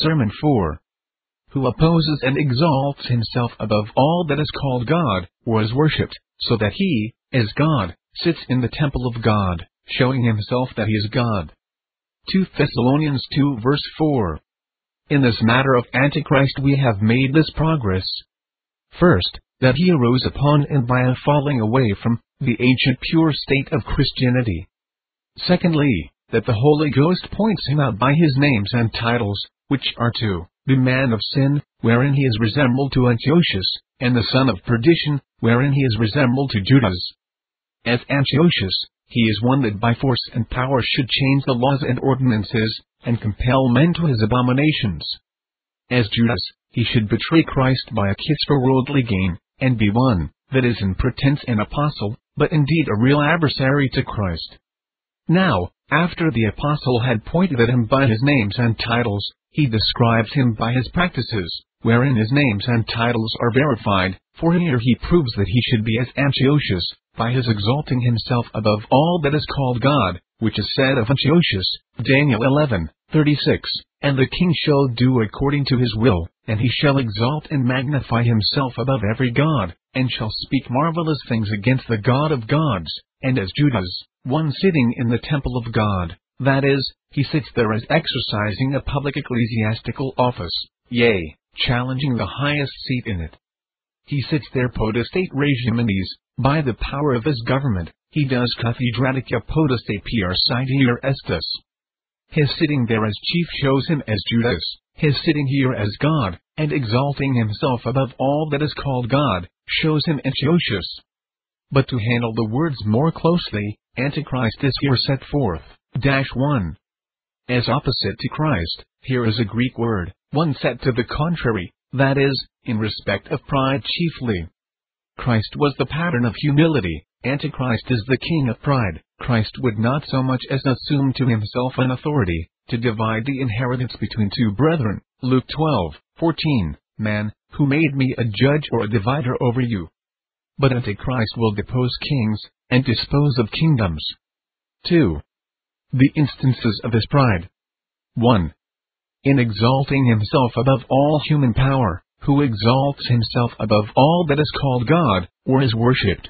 Sermon 4. Who opposes and exalts himself above all that is called God, or is worshipped, so that he, as God, sits in the temple of God, showing himself that he is God. 2 Thessalonians 2 verse 4. In this matter of Antichrist we have made this progress. First, that he arose upon and by a falling away from the ancient pure state of Christianity. Secondly, that the Holy Ghost points him out by his names and titles, which are to the man of sin, wherein he is resembled to Antiochus, and the son of perdition, wherein he is resembled to Judas. As Antiochus, he is one that by force and power should change the laws and ordinances, and compel men to his abominations. As Judas, he should betray Christ by a kiss for worldly gain, and be one, that is in pretense an apostle, but indeed a real adversary to Christ. Now, after the apostle had pointed at him by his names and titles, he describes him by his practices, wherein his names and titles are verified, for here he proves that he should be as Antiochus, by his exalting himself above all that is called God, which is said of Antiochus, Daniel 11, 36, and the king shall do according to his will, and he shall exalt and magnify himself above every god, and shall speak marvelous things against the God of gods, and as Judas, one sitting in the temple of God, that is, he sits there as exercising a public ecclesiastical office, yea, challenging the highest seat in it. He sits there potestate regiminis, by the power of his government, he does cathedratica potestate per sideir estus. His sitting there as chief shows him as Judas, his sitting here as God, and exalting himself above all that is called God, shows him Antiochus. But to handle the words more closely, Antichrist is here set forth, dash 1. As opposite to Christ, here is a Greek word, one set to the contrary, that is, in respect of pride chiefly. Christ was the pattern of humility, Antichrist is the king of pride. Christ would not so much as assume to himself an authority, to divide the inheritance between two brethren. Luke 12, 14, Man, who made me a judge or a divider over you? But Antichrist will depose kings, and dispose of kingdoms. 2. The instances of his pride. 1. In exalting himself above all human power, who exalts himself above all that is called God, or is worshipped.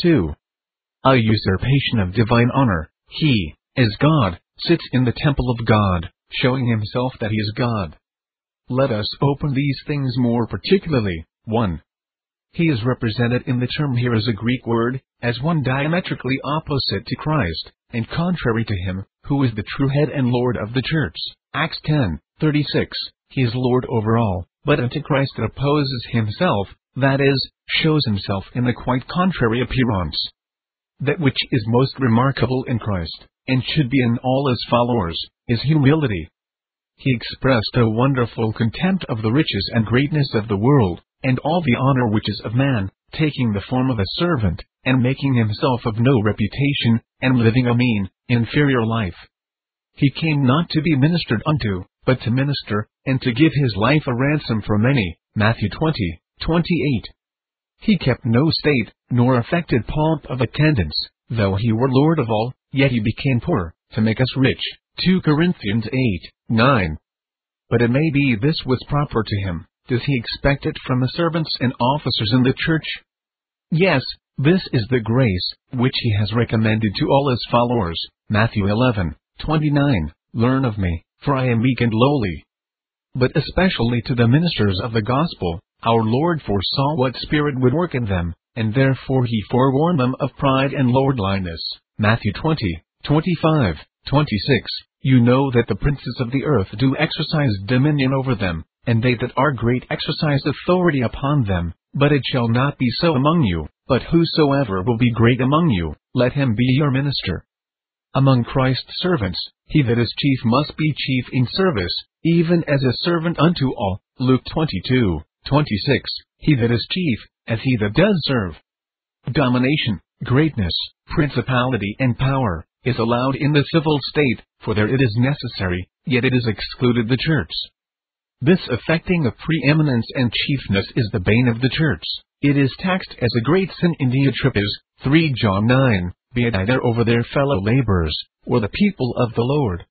2. A usurpation of divine honor, he, as God, sits in the temple of God, showing himself that he is God. Let us open these things more particularly. 1. He is represented in the term here as a Greek word, as one diametrically opposite to Christ, and contrary to him, who is the true head and Lord of the church. Acts 10, 36. He is Lord over all, but Antichrist opposes himself, that is, shows himself in a quite contrary appearance. That which is most remarkable in Christ, and should be in all his followers, is humility. He expressed a wonderful contempt of the riches and greatness of the world, and all the honor which is of man, taking the form of a servant, and making himself of no reputation, and living a mean, inferior life. He came not to be ministered unto, but to minister, and to give his life a ransom for many. Matthew 20, 28. He kept no state, nor affected pomp of attendance, though he were Lord of all, yet he became poor, to make us rich. 2 Corinthians 8, 9. But it may be this was proper to him, does he expect it from the servants and officers in the church? Yes, this is the grace, which he has recommended to all his followers. Matthew 11:29. Learn of me, for I am meek and lowly. But especially to the ministers of the gospel, our Lord foresaw what spirit would work in them, and therefore he forewarned them of pride and lordliness. Matthew 20, 25, 26. You know that the princes of the earth do exercise dominion over them, and they that are great exercise authority upon them, but it shall not be so among you, but whosoever will be great among you, let him be your minister. Among Christ's servants, he that is chief must be chief in service, even as a servant unto all. Luke 22, 26. He that is chief, as he that does serve. Domination, greatness, principality and power, is allowed in the civil state, for there it is necessary, yet it is excluded the church. This affecting of preeminence and chiefness is the bane of the church. It is taxed as a great sin in the Diotrephes, 3 John 9, be it either over their fellow laborers, or the people of the Lord.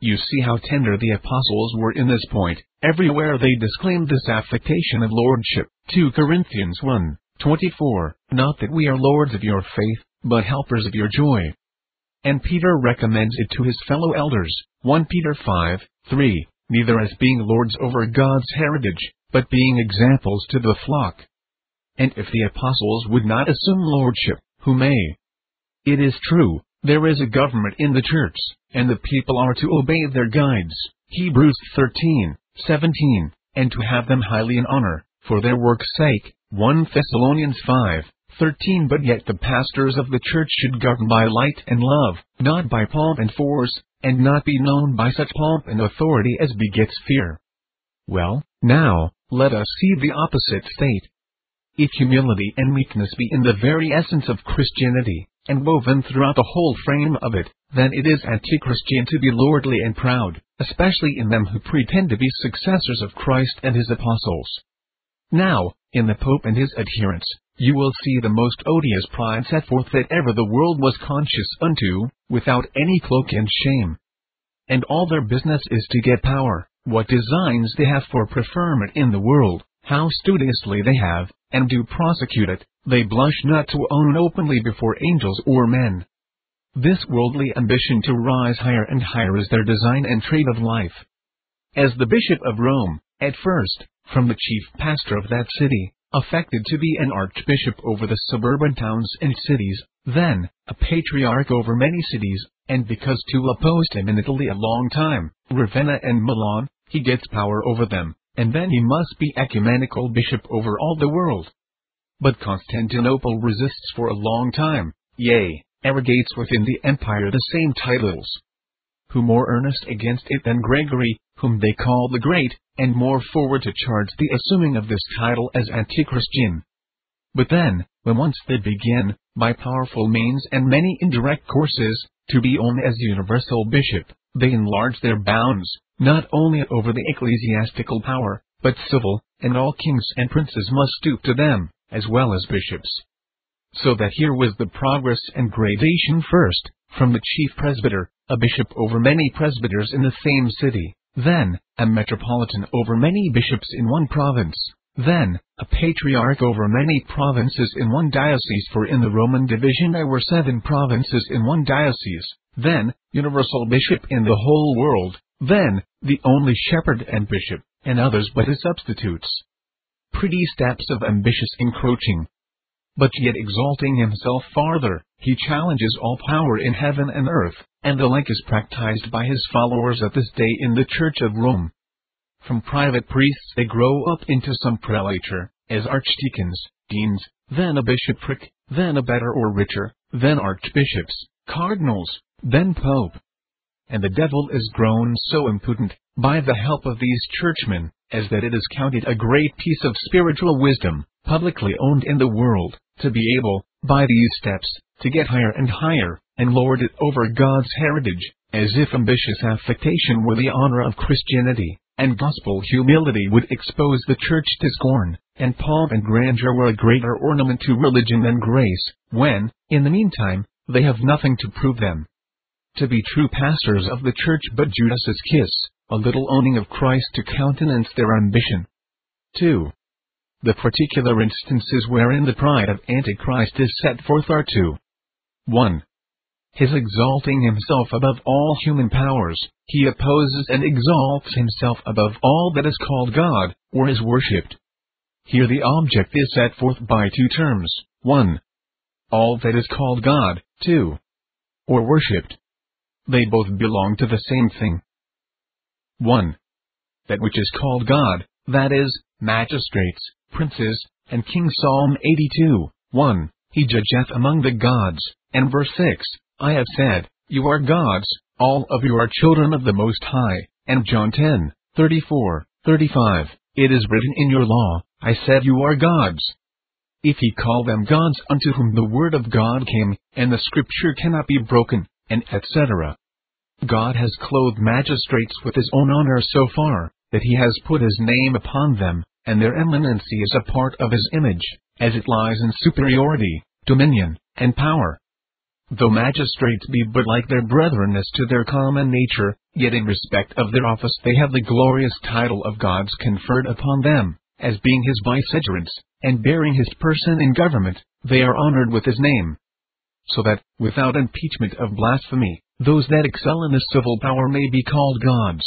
You see how tender the apostles were in this point. Everywhere they disclaimed this affectation of lordship. 2 Corinthians 1, 24. Not that we are lords of your faith, but helpers of your joy. And Peter recommends it to his fellow elders. 1 Peter 5, 3. Neither as being lords over God's heritage, but being examples to the flock. And if the apostles would not assume lordship, who may? It is true, there is a government in the church, and the people are to obey their guides. Hebrews 13, 17, and to have them highly in honor, for their work's sake. 1 Thessalonians 5, 13 But yet the pastors of the church should govern by light and love, not by pomp and force, and not be known by such pomp and authority as begets fear. Well, now, let us see the opposite state. If humility and meekness be in the very essence of Christianity, and woven throughout the whole frame of it, then it is anti-Christian to be lordly and proud, especially in them who pretend to be successors of Christ and his apostles. Now, in the Pope and his adherents, you will see the most odious pride set forth that ever the world was conscious unto, without any cloak and shame. And all their business is to get power, what designs they have for preferment in the world, how studiously they have, and do prosecute it, they blush not to own openly before angels or men. This worldly ambition to rise higher and higher is their design and trade of life. As the Bishop of Rome, at first, from the chief pastor of that city, affected to be an archbishop over the suburban towns and cities, then, a patriarch over many cities, and because two opposed him in Italy a long time, Ravenna and Milan, he gets power over them, and then he must be ecumenical bishop over all the world. But Constantinople resists for a long time, yea, arrogates within the empire the same titles. Who more earnest against it than Gregory, whom they call the Great, and more forward to charge the assuming of this title as anti-Christian. But then, when once they begin, by powerful means and many indirect courses, to be owned as universal bishop, they enlarge their bounds, not only over the ecclesiastical power, but civil, and all kings and princes must stoop to them, as well as bishops. So that here was the progress and gradation first, from the chief presbyter, a bishop over many presbyters in the same city, then, a metropolitan over many bishops in one province, then, a patriarch over many provinces in one diocese for in the Roman division there were seven provinces in one diocese, then, universal bishop in the whole world, then, the only shepherd and bishop, and others but his substitutes. Pretty steps of ambitious encroaching. But yet exalting himself farther, he challenges all power in heaven and earth, and the like is practiced by his followers at this day in the Church of Rome. From private priests they grow up into some prelature, as archdeacons, deans, then a bishopric, then a better or richer, then archbishops, cardinals, then pope. And the devil is grown so impudent, by the help of these churchmen, as that it is counted a great piece of spiritual wisdom, publicly owned in the world, to be able, by these steps, to get higher and higher, and lord it over God's heritage, as if ambitious affectation were the honor of Christianity, and gospel humility would expose the church to scorn, and pomp and grandeur were a greater ornament to religion than grace, when, in the meantime, they have nothing to prove them. To be true pastors of the church but Judas's kiss, a little owning of Christ to countenance their ambition. 2. The particular instances wherein the pride of Antichrist is set forth are two. 1 his exalting himself above all human powers, he opposes and exalts himself above all that is called God, or is worshipped. Here the object is set forth by two terms, 1. All that is called God, 2. Or worshipped. They both belong to the same thing. 1. That which is called God, that is, magistrates, princes, and King Psalm 82, 1. He judgeth among the gods, and verse 6, I have said, You are gods, all of you are children of the Most High. And John 10, 34, 35, It is written in your law, I said you are gods. If he call them gods unto whom the word of God came, and the scripture cannot be broken, and etc. God has clothed magistrates with his own honor so far, that he has put his name upon them, and their eminency is a part of his image, as it lies in superiority, dominion, and power. though magistrates be but like their brethren as to their common nature, yet in respect of their office they have the glorious title of God's conferred upon them, as being his vicegerents, and bearing his person in government, they are honored with his name. So that, without impeachment of blasphemy, those that excel in the civil power may be called gods.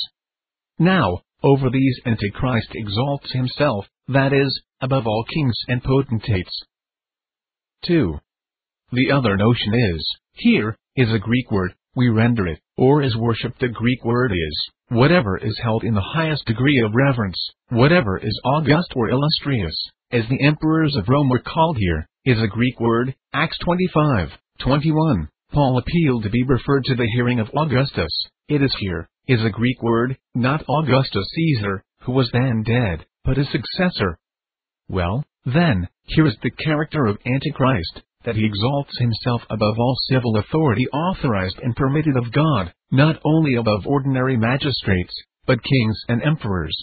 Now, over these Antichrist exalts himself, that is, above all kings and potentates. 2. The other notion is, here, is a Greek word, we render it, or is worshipped the Greek word is, whatever is held in the highest degree of reverence, whatever is august or illustrious, as the emperors of Rome were called here, is a Greek word, Acts 25, 21. Paul appealed to be referred to the hearing of Augustus, it is here, is a Greek word, not Augustus Caesar, who was then dead, but his successor. Well, then, here is the character of Antichrist, that he exalts himself above all civil authority authorized and permitted of God, not only above ordinary magistrates, but kings and emperors.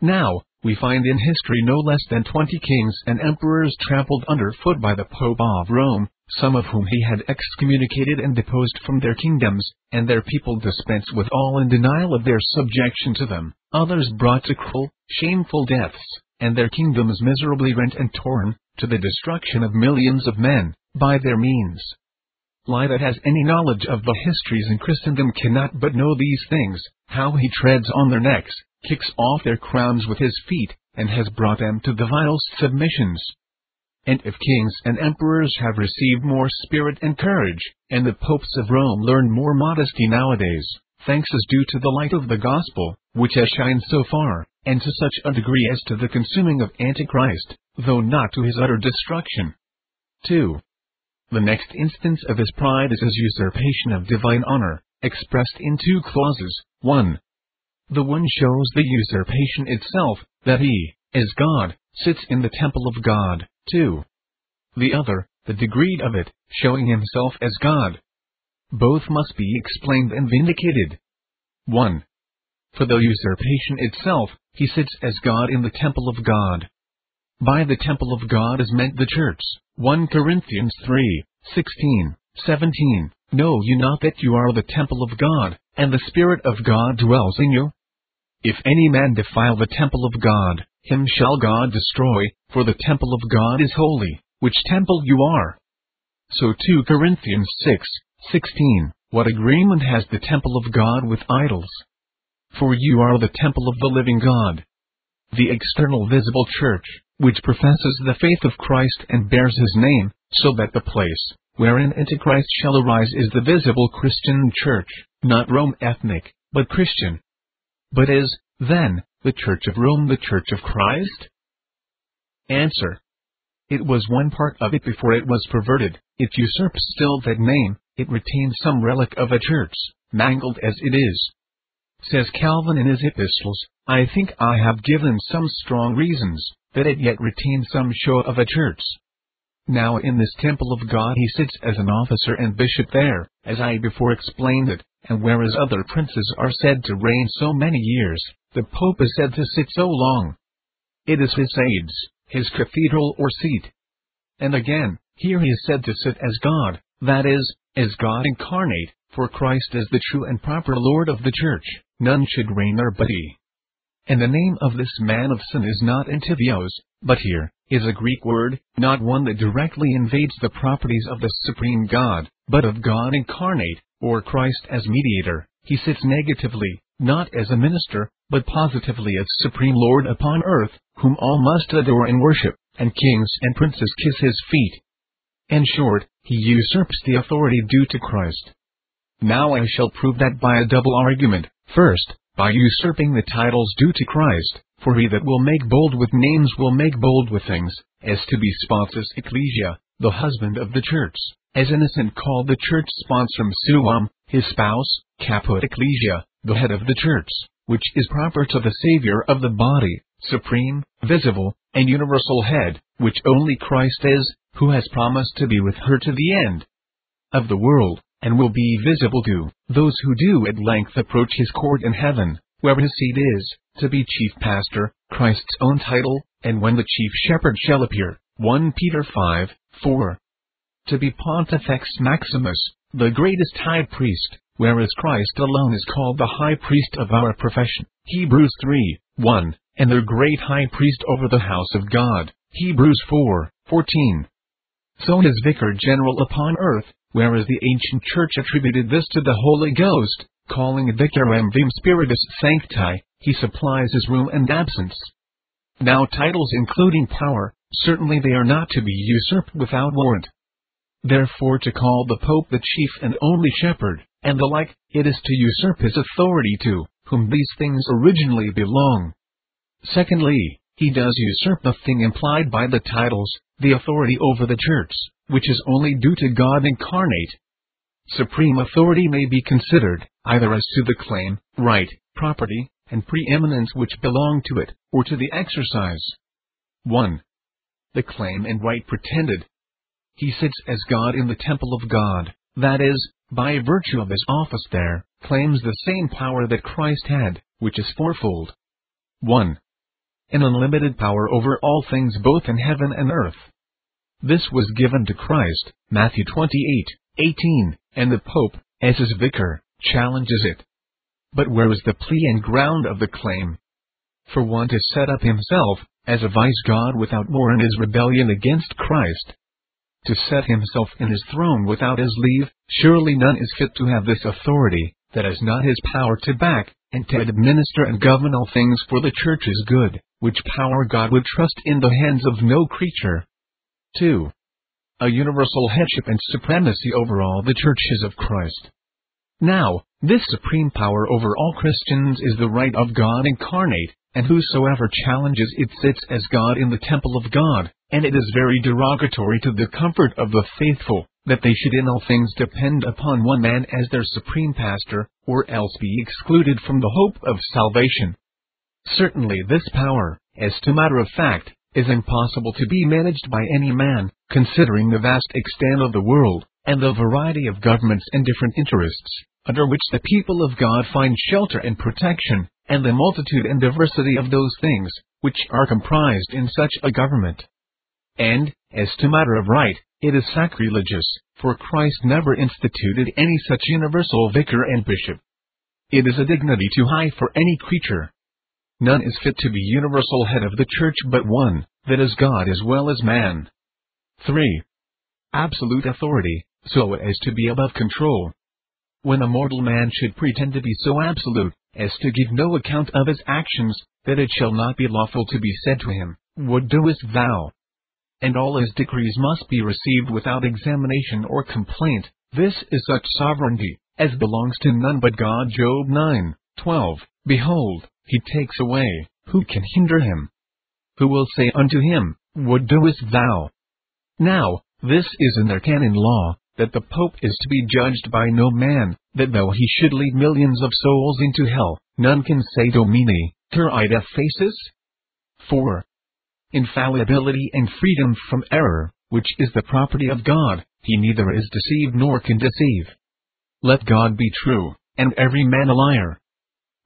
Now, we find in history no less than twenty kings and emperors trampled under foot by the Pope of Rome, some of whom he had excommunicated and deposed from their kingdoms, and their people dispensed with all in denial of their subjection to them, others brought to cruel, shameful deaths, and their kingdoms miserably rent and torn, to the destruction of millions of men, by their means. Lie that has any knowledge of the histories in Christendom cannot but know these things, how he treads on their necks, kicks off their crowns with his feet, and has brought them to the vilest submissions. And if kings and emperors have received more spirit and courage, and the popes of Rome learn more modesty nowadays, thanks is due to the light of the gospel, which has shined so far, and to such a degree as to the consuming of Antichrist, though not to his utter destruction. 2. The next instance of his pride is his usurpation of divine honor, expressed in two clauses. 1. The one shows the usurpation itself, that he, as God, sits in the temple of God. 2. The other, the degree of it, showing himself as God. Both must be explained and vindicated. 1. For the usurpation itself, he sits as God in the temple of God. By the temple of God is meant the church. 1 Corinthians 3, 16, 17. Know you not that you are the temple of God, and the Spirit of God dwells in you? If any man defile the temple of God, him shall God destroy, for the temple of God is holy, which temple you are. So 2 Corinthians 6, 16. What agreement has the temple of God with idols? For you are the temple of the living God. The external visible church, which professes the faith of Christ and bears his name, so that the place wherein Antichrist shall arise is the visible Christian church, not Rome ethnic, but Christian. But is, then, the Church of Rome the Church of Christ? Answer. It was one part of it before it was perverted, it usurps still that name, it retains some relic of a church, mangled as it is. Says Calvin in his epistles, I think I have given some strong reasons, that it yet retains some show of a church. Now in this temple of God he sits as an officer and bishop there, as I before explained it, and whereas other princes are said to reign so many years, the Pope is said to sit so long. It is his aids, his cathedral or seat. And again, here he is said to sit as God, that is, as God incarnate, for Christ is the true and proper Lord of the Church, none should reign there but he. And the name of this man of sin is not Antitheos, but here, is a Greek word, not one that directly invades the properties of the Supreme God, but of God incarnate, or Christ as mediator. He sits negatively, not as a minister, but positively as Supreme Lord upon earth, whom all must adore and worship, and kings and princes kiss his feet. In short, he usurps the authority due to Christ. Now I shall prove that by a double argument. First, by usurping the titles due to Christ, for he that will make bold with names will make bold with things, as to be sponsors ecclesia, the husband of the church, as Innocent called the church sponsum Suam, his spouse, caput ecclesia, the head of the church, which is proper to the Savior of the body, supreme, visible, and universal head, which only Christ is, who has promised to be with her to the end of the world and will be visible to those who do at length approach his court in heaven, where his seat is, to be chief pastor, Christ's own title, and when the chief shepherd shall appear. 1 Peter 5, 4. To be Pontifex Maximus, the greatest high priest, whereas Christ alone is called the high priest of our profession. Hebrews 3, 1, and the great high priest over the house of God. Hebrews 4, 14. So his vicar general upon earth, whereas the ancient church attributed this to the Holy Ghost, calling it Vicarem Vim Spiritus Sancti, he supplies his room and absence. Now titles including power, certainly they are not to be usurped without warrant. Therefore to call the Pope the chief and only shepherd, and the like, it is to usurp his authority to whom these things originally belong. Secondly, he does usurp the thing implied by the titles, the authority over the church, which is only due to God incarnate. Supreme authority may be considered, either as to the claim, right, property, and preeminence which belong to it, or to the exercise. 1. The claim and right pretended. He sits as God in the temple of God, that is, by virtue of his office there, claims the same power that Christ had, which is fourfold. 1. An unlimited power over all things both in heaven and earth. This was given to Christ, Matthew 28, 18, and the Pope, as his vicar, challenges it. But where is the plea and ground of the claim? For one to set up himself, as a vice God without warrant is rebellion against Christ. To set himself in his throne without his leave, surely none is fit to have this authority, that has not his power to back, and to administer and govern all things for the church's good, which power God would trust in the hands of no creature. 2. A universal headship and supremacy over all the churches of Christ. Now, this supreme power over all Christians is the right of God incarnate, and whosoever challenges it sits as God in the temple of God, and it is very derogatory to the comfort of the faithful, that they should in all things depend upon one man as their supreme pastor, or else be excluded from the hope of salvation. Certainly this power, as to matter of fact, is impossible to be managed by any man, considering the vast extent of the world, and the variety of governments and different interests, under which the people of God find shelter and protection, and the multitude and diversity of those things, which are comprised in such a government. And, as to matter of right, it is sacrilegious, for Christ never instituted any such universal vicar and bishop. It is a dignity too high for any creature. None is fit to be universal head of the church but one, that is God as well as man. 3. Absolute authority, so as to be above control. When a mortal man should pretend to be so absolute, as to give no account of his actions, that it shall not be lawful to be said to him, What doest thou? And all his decrees must be received without examination or complaint. This is such sovereignty, as belongs to none but God. Job 9, 12. Behold, he takes away, who can hinder him? Who will say unto him, What doest thou? Now, this is in their canon law, that the Pope is to be judged by no man, that though he should lead millions of souls into hell, none can say Domine, cur ita facis? 4 infallibility and freedom from error, which is the property of God, he neither is deceived nor can deceive. Let God be true, and every man a liar.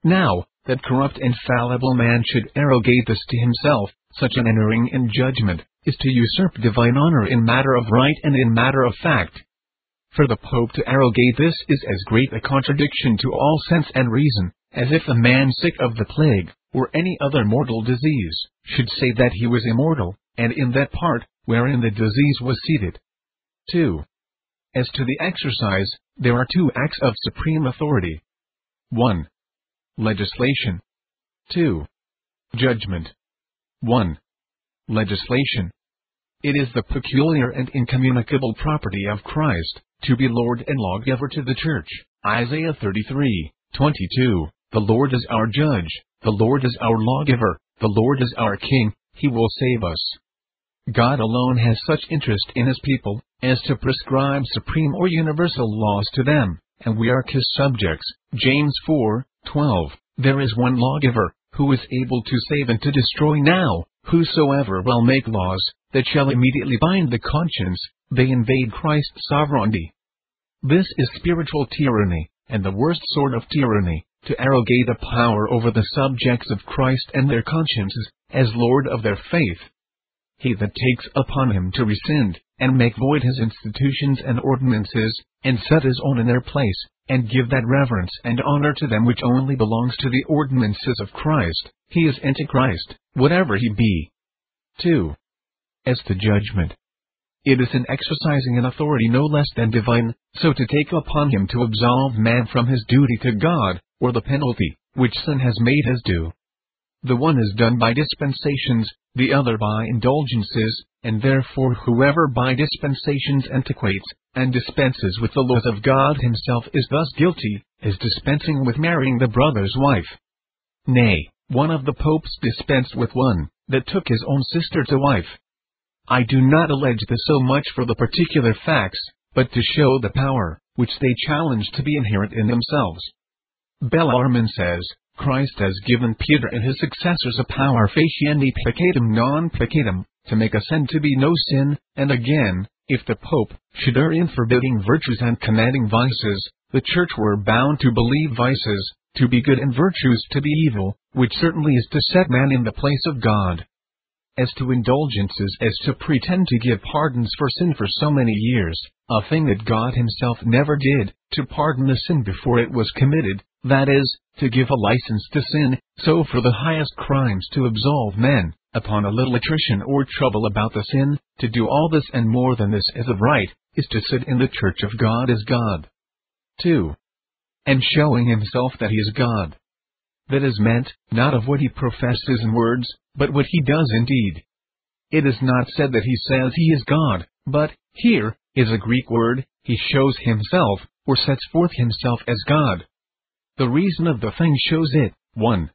Now, that corrupt and fallible man should arrogate this to himself, such an erring in judgment, is to usurp divine honor in matter of right and in matter of fact. For the Pope to arrogate this is as great a contradiction to all sense and reason, as if a man sick of the plague, or any other mortal disease, should say that he was immortal, and in that part, wherein the disease was seated. 2. As to the exercise, there are two acts of supreme authority. 1. Legislation. 2. Judgment. 1. Legislation. It is the peculiar and incommunicable property of Christ, to be Lord and lawgiver to the Church. Isaiah 33, 22. The Lord is our judge, the Lord is our lawgiver, the Lord is our king, he will save us. God alone has such interest in his people, as to prescribe supreme or universal laws to them, and we are his subjects. James 4, 12. There is one lawgiver, who is able to save and to destroy now, whosoever will make laws, that shall immediately bind the conscience, they invade Christ's sovereignty. This is spiritual tyranny, and the worst sort of tyranny, to arrogate a power over the subjects of Christ and their consciences, as Lord of their faith. He that takes upon him to rescind, and make void his institutions and ordinances, and set his own in their place, and give that reverence and honor to them which only belongs to the ordinances of Christ, he is Antichrist, whatever he be. 2. As to judgment, it is in exercising an authority no less than divine, so to take upon him to absolve man from his duty to God, or the penalty, which sin has made his due. The one is done by dispensations, the other by indulgences, and therefore whoever by dispensations antiquates, and dispenses with the laws of God himself is thus guilty, as dispensing with marrying the brother's wife. Nay, one of the popes dispensed with one, that took his own sister to wife. I do not allege this so much for the particular facts, but to show the power, which they challenge to be inherent in themselves. Bellarmine says, Christ has given Peter and his successors a power faciendi peccatum non peccatum, to make a sin to be no sin, and again, if the Pope should err in forbidding virtues and commanding vices, the Church were bound to believe vices to be good and virtues to be evil, which certainly is to set man in the place of God. As to indulgences, as to pretend to give pardons for sin for so many years, a thing that God Himself never did, to pardon the sin before it was committed, that is, to give a license to sin, so for the highest crimes to absolve men, upon a little attrition or trouble about the sin, to do all this and more than this is of right, is to sit in the church of God as God. 2. And showing himself that he is God. That is meant, not of what he professes in words, but what he does indeed. It is not said that he says he is God, but, here, is a Greek word, he shows himself, or sets forth himself as God. The reason of the thing shows it. 1.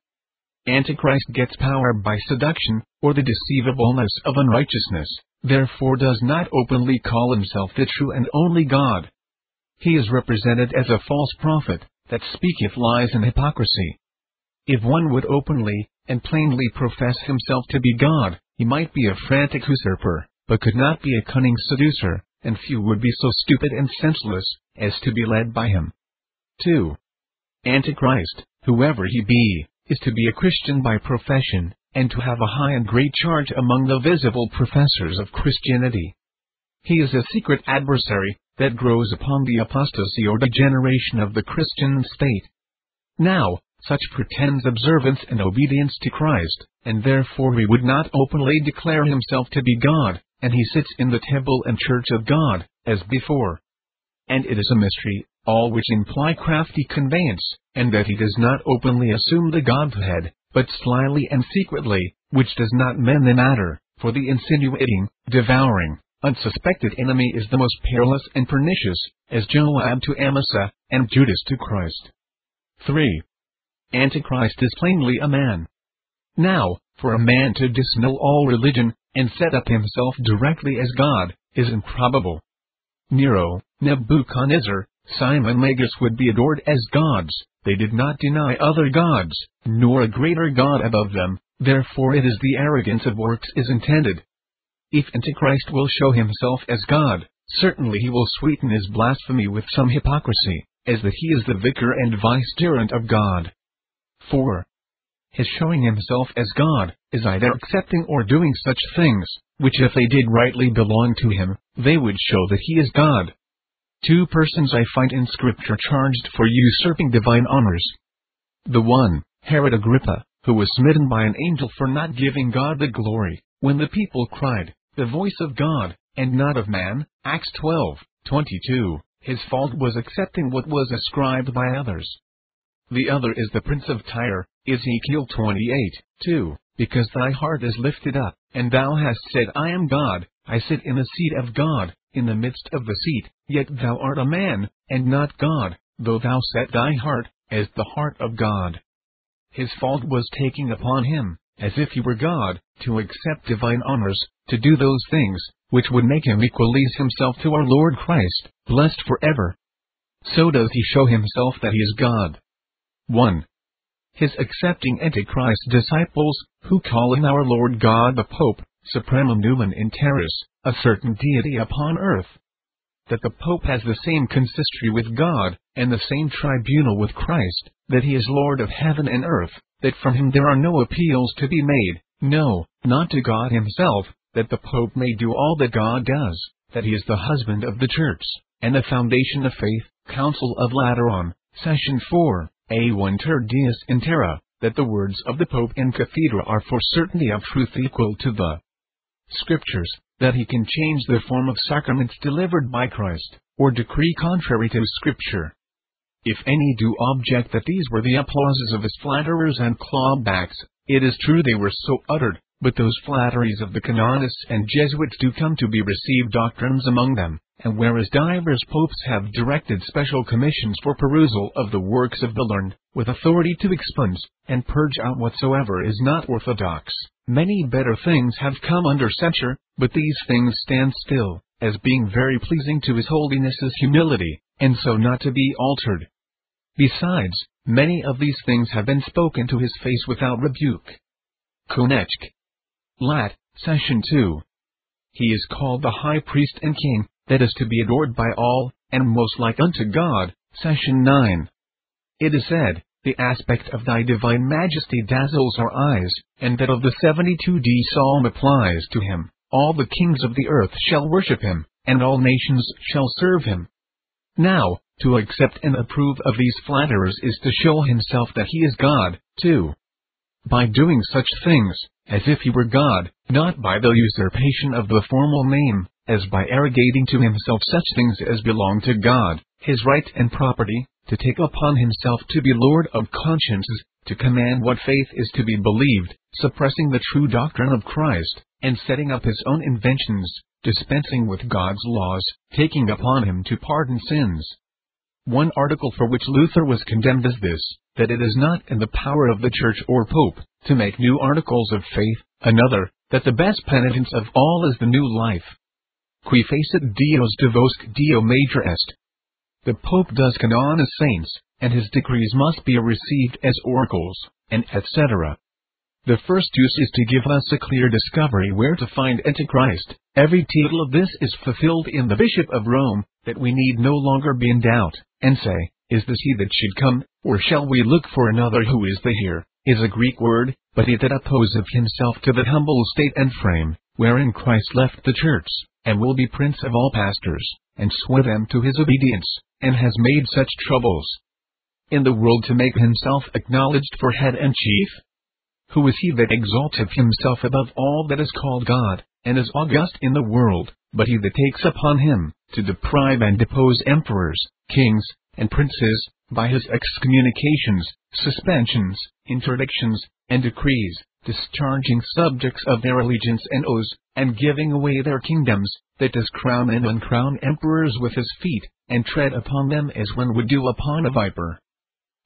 Antichrist gets power by seduction, or the deceivableness of unrighteousness, therefore does not openly call himself the true and only God. He is represented as a false prophet, that speaketh lies and hypocrisy. If one would openly and plainly profess himself to be God, he might be a frantic usurper, but could not be a cunning seducer, and few would be so stupid and senseless as to be led by him. 2. Antichrist, whoever he be, is to be a Christian by profession, and to have a high and great charge among the visible professors of Christianity. He is a secret adversary, that grows upon the apostasy or degeneration of the Christian state. Now, such pretends observance and obedience to Christ, and therefore he would not openly declare himself to be God, and he sits in the temple and church of God, as before. And it is a mystery, all which imply crafty conveyance, and that he does not openly assume the Godhead, but slyly and secretly, which does not mend the matter, for the insinuating, devouring, unsuspected enemy is the most perilous and pernicious, as Joab to Amasa, and Judas to Christ. 3. Antichrist is plainly a man. Now, for a man to disannul all religion, and set up himself directly as God, is improbable. Nero, Nebuchadnezzar, Simon Magus would be adored as gods, they did not deny other gods, nor a greater God above them, therefore it is the arrogance of works is intended. If Antichrist will show himself as God, certainly he will sweeten his blasphemy with some hypocrisy, as that he is the vicar and vicegerent of God. 4. His showing himself as God, is either accepting or doing such things, which if they did rightly belong to him, they would show that he is God. Two persons I find in Scripture charged for usurping divine honors. The one, Herod Agrippa, who was smitten by an angel for not giving God the glory, when the people cried, The voice of God, and not of man, Acts 12, 22, his fault was accepting what was ascribed by others. The other is the prince of Tyre, Ezekiel 28, 2, because thy heart is lifted up, and thou hast said, I am God, I sit in the seat of God, in the midst of the seat, yet thou art a man, and not God, though thou set thy heart, as the heart of God. His fault was taking upon him, as if he were God, to accept divine honors, to do those things, which would make him equalize himself to our Lord Christ, blessed forever. So does he show himself that he is God. 1. His accepting Antichrist disciples, who call in our Lord God the Pope, supremum numen in terris, a certain deity upon earth. That the Pope has the same consistory with God, and the same tribunal with Christ, that he is Lord of heaven and earth, that from him there are no appeals to be made, no, not to God himself, that the Pope may do all that God does, that he is the husband of the church, and the foundation of faith, Council of Lateran, Session 4, alter Deus in Terra, that the words of the Pope in Cathedra are for certainty of truth equal to the Scriptures, that he can change the form of sacraments delivered by Christ, or decree contrary to Scripture. If any do object that these were the applauses of his flatterers and clawbacks, it is true they were so uttered, but those flatteries of the canonists and Jesuits do come to be received doctrines among them, and whereas divers popes have directed special commissions for perusal of the works of the learned, with authority to expunge and purge out whatsoever is not orthodox, many better things have come under censure, but these things stand still, as being very pleasing to his holiness's humility, and so not to be altered. Besides, many of these things have been spoken to his face without rebuke. Konechk. Lat. Session 2. He is called the High Priest and King, that is to be adored by all, and most like unto God. Session 9. It is said, The aspect of thy divine majesty dazzles our eyes, and that of the 72d psalm applies to him. All the kings of the earth shall worship him, and all nations shall serve him. Now, to accept and approve of these flatterers is to show himself that he is God, too. By doing such things, as if he were God, not by the usurpation of the formal name, as by arrogating to himself such things as belong to God, his right and property, to take upon himself to be Lord of consciences, to command what faith is to be believed, suppressing the true doctrine of Christ, and setting up his own inventions, dispensing with God's laws, taking upon him to pardon sins, one article for which Luther was condemned is this, that it is not in the power of the Church or Pope to make new articles of faith, another, that the best penitence of all is the new life. Qui facit Dios devosque Deo major est. The Pope does canonize saints, and his decrees must be received as oracles, and etc. The first use is to give us a clear discovery where to find Antichrist. Every tittle of this is fulfilled in the Bishop of Rome, that we need no longer be in doubt, and say, Is this he that should come, or shall we look for another who is the here, is a Greek word, but he that opposeth himself to the humble state and frame, wherein Christ left the church, and will be prince of all pastors, and sway them to his obedience, and has made such troubles in the world to make himself acknowledged for head and chief, who is he that exalteth himself above all that is called God, and is august in the world, but he that takes upon him, to deprive and depose emperors, kings, and princes, by his excommunications, suspensions, interdictions, and decrees, discharging subjects of their allegiance and oaths, and giving away their kingdoms, that does crown and uncrown emperors with his feet, and tread upon them as one would do upon a viper.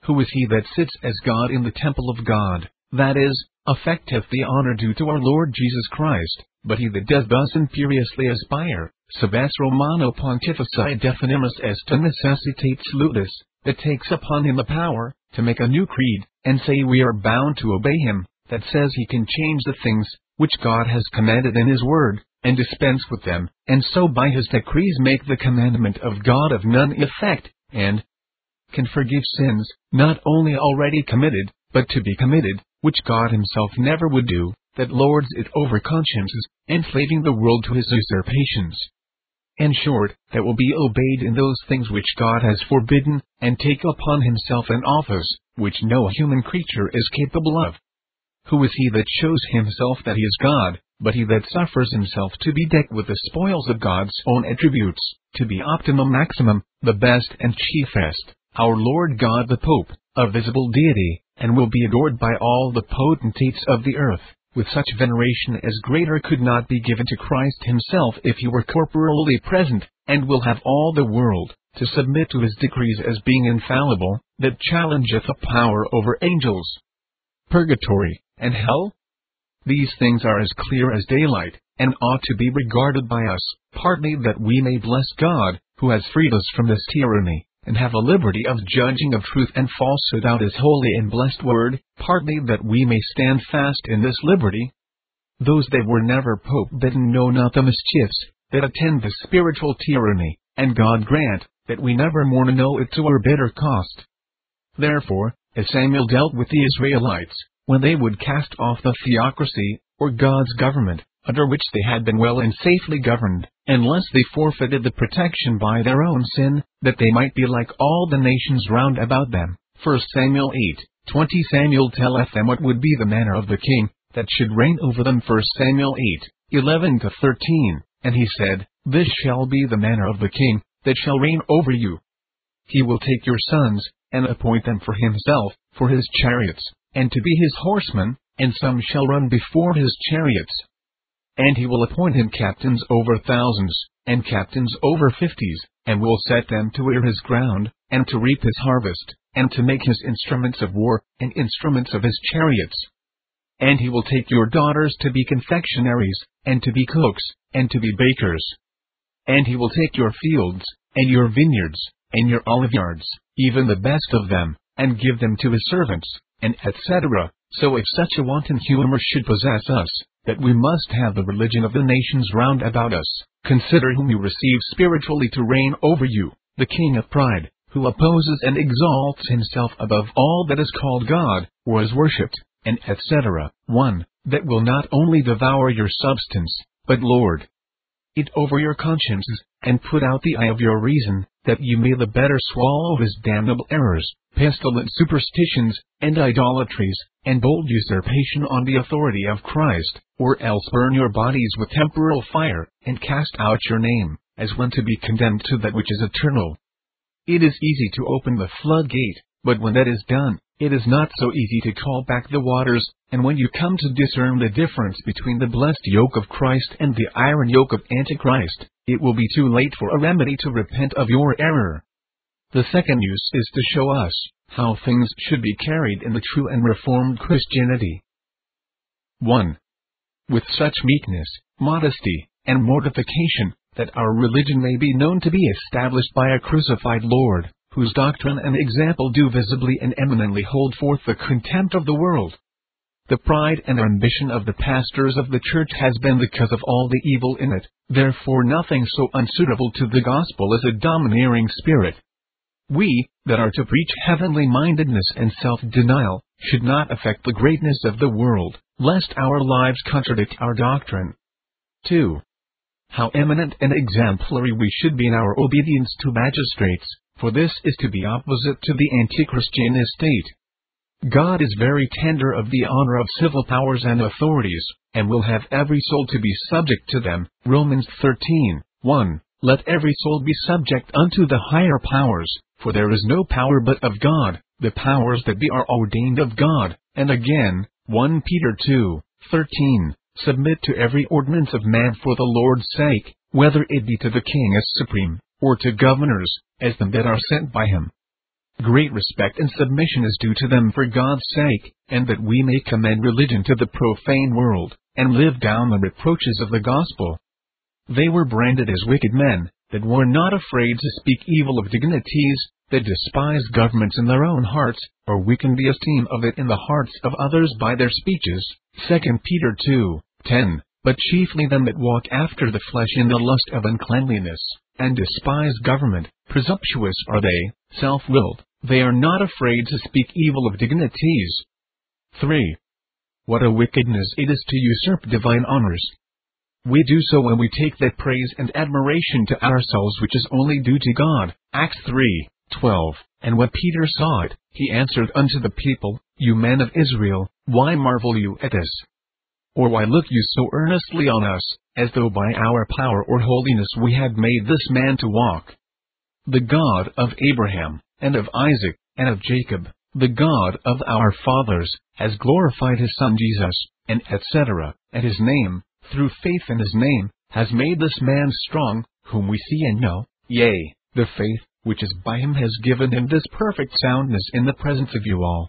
Who is he that sits as God in the temple of God? that is, affecteth the honor due to our Lord Jesus Christ, but he that does thus imperiously aspire, subes Romano pontifici definimus est necessitates ludus, that takes upon him the power, to make a new creed, and say we are bound to obey him, that says he can change the things, which God has commanded in his word, and dispense with them, and so by his decrees make the commandment of God of none effect, and can forgive sins, not only already committed, but to be committed, which God himself never would do, that lords it over consciences, enslaving the world to his usurpations. In short, that will be obeyed in those things which God has forbidden, and take upon himself an office, which no human creature is capable of. Who is he that shows himself that he is God, but he that suffers himself to be decked with the spoils of God's own attributes, to be optimum maximum, the best and chiefest, our Lord God the Pope, a visible deity, and will be adored by all the potentates of the earth, with such veneration as greater could not be given to Christ himself if he were corporally present, and will have all the world to submit to his decrees as being infallible, that challengeth a power over angels. Purgatory, and hell? These things are as clear as daylight, and ought to be regarded by us, partly that we may bless God, who has freed us from this tyranny, and have a liberty of judging of truth and falsehood out his holy and blessed word, partly that we may stand fast in this liberty. Those that were never pope bidden know not the mischiefs that attend the spiritual tyranny, and God grant that we never more know it to our bitter cost. Therefore, as Samuel dealt with the Israelites, when they would cast off the theocracy, or God's government, under which they had been well and safely governed, unless they forfeited the protection by their own sin, that they might be like all the nations round about them. 1 Samuel 8, 20 Samuel telleth them what would be the manner of the king, that should reign over them. 1 Samuel 8, 11 to 13, and he said, This shall be the manner of the king, that shall reign over you. He will take your sons, and appoint them for himself, for his chariots, and to be his horsemen, and some shall run before his chariots. And he will appoint him captains over thousands, and captains over fifties, and will set them to ear his ground, and to reap his harvest, and to make his instruments of war, and instruments of his chariots. And he will take your daughters to be confectionaries, and to be cooks, and to be bakers. And he will take your fields, and your vineyards, and your oliveyards, even the best of them, and give them to his servants, and etc. So if such a wanton humor should possess us, that we must have the religion of the nations round about us, consider whom you receive spiritually to reign over you, the king of pride, who opposes and exalts himself above all that is called God, or is worshipped, and etc. 1. That will not only devour your substance, but lord it over your consciences, and put out the eye of your reason, that you may the better swallow his damnable errors, pestilent superstitions, and idolatries, and bold usurpation on the authority of Christ, or else burn your bodies with temporal fire, and cast out your name, as one to be condemned to that which is eternal. It is easy to open the floodgate, but when that is done, it is not so easy to call back the waters, and when you come to discern the difference between the blessed yoke of Christ and the iron yoke of Antichrist, it will be too late for a remedy to repent of your error. The second use is to show us how things should be carried in the true and reformed Christianity. 1. With such meekness, modesty, and mortification, that our religion may be known to be established by a crucified Lord, whose doctrine and example do visibly and eminently hold forth the contempt of the world. The pride and ambition of the pastors of the church has been the because of all the evil in it, therefore nothing so unsuitable to the gospel as a domineering spirit. We, that are to preach heavenly mindedness and self denial, should not affect the greatness of the world, lest our lives contradict our doctrine. 2. How eminent and exemplary we should be in our obedience to magistrates, for this is to be opposite to the anti-Christian estate. God is very tender of the honor of civil powers and authorities, and will have every soul to be subject to them. Romans 13, 1. Let every soul be subject unto the higher powers, for there is no power but of God, the powers that be are ordained of God. And again, 1 Peter 2, 13. Submit to every ordinance of man for the Lord's sake, whether it be to the king as supreme, or to governors, as them that are sent by him. Great respect and submission is due to them for God's sake, and that we may commend religion to the profane world, and live down the reproaches of the gospel. They were branded as wicked men, that were not afraid to speak evil of dignities, that despised governments in their own hearts, or weakened the esteem of it in the hearts of others by their speeches. 2 Peter 2, 10. But chiefly them that walk after the flesh in the lust of uncleanliness, and despise government, presumptuous are they, self-willed, they are not afraid to speak evil of dignities. 3. What a wickedness it is to usurp divine honors. We do so when we take that praise and admiration to ourselves which is only due to God. Acts 3, 12. And when Peter saw it, he answered unto the people, You men of Israel, why marvel you at this? Or why look you so earnestly on us, as though by our power or holiness we had made this man to walk? The God of Abraham, and of Isaac, and of Jacob, the God of our fathers, has glorified his Son Jesus, and etc., and his name, through faith in his name, has made this man strong, whom we see and know, yea, the faith, which is by him has given him this perfect soundness in the presence of you all.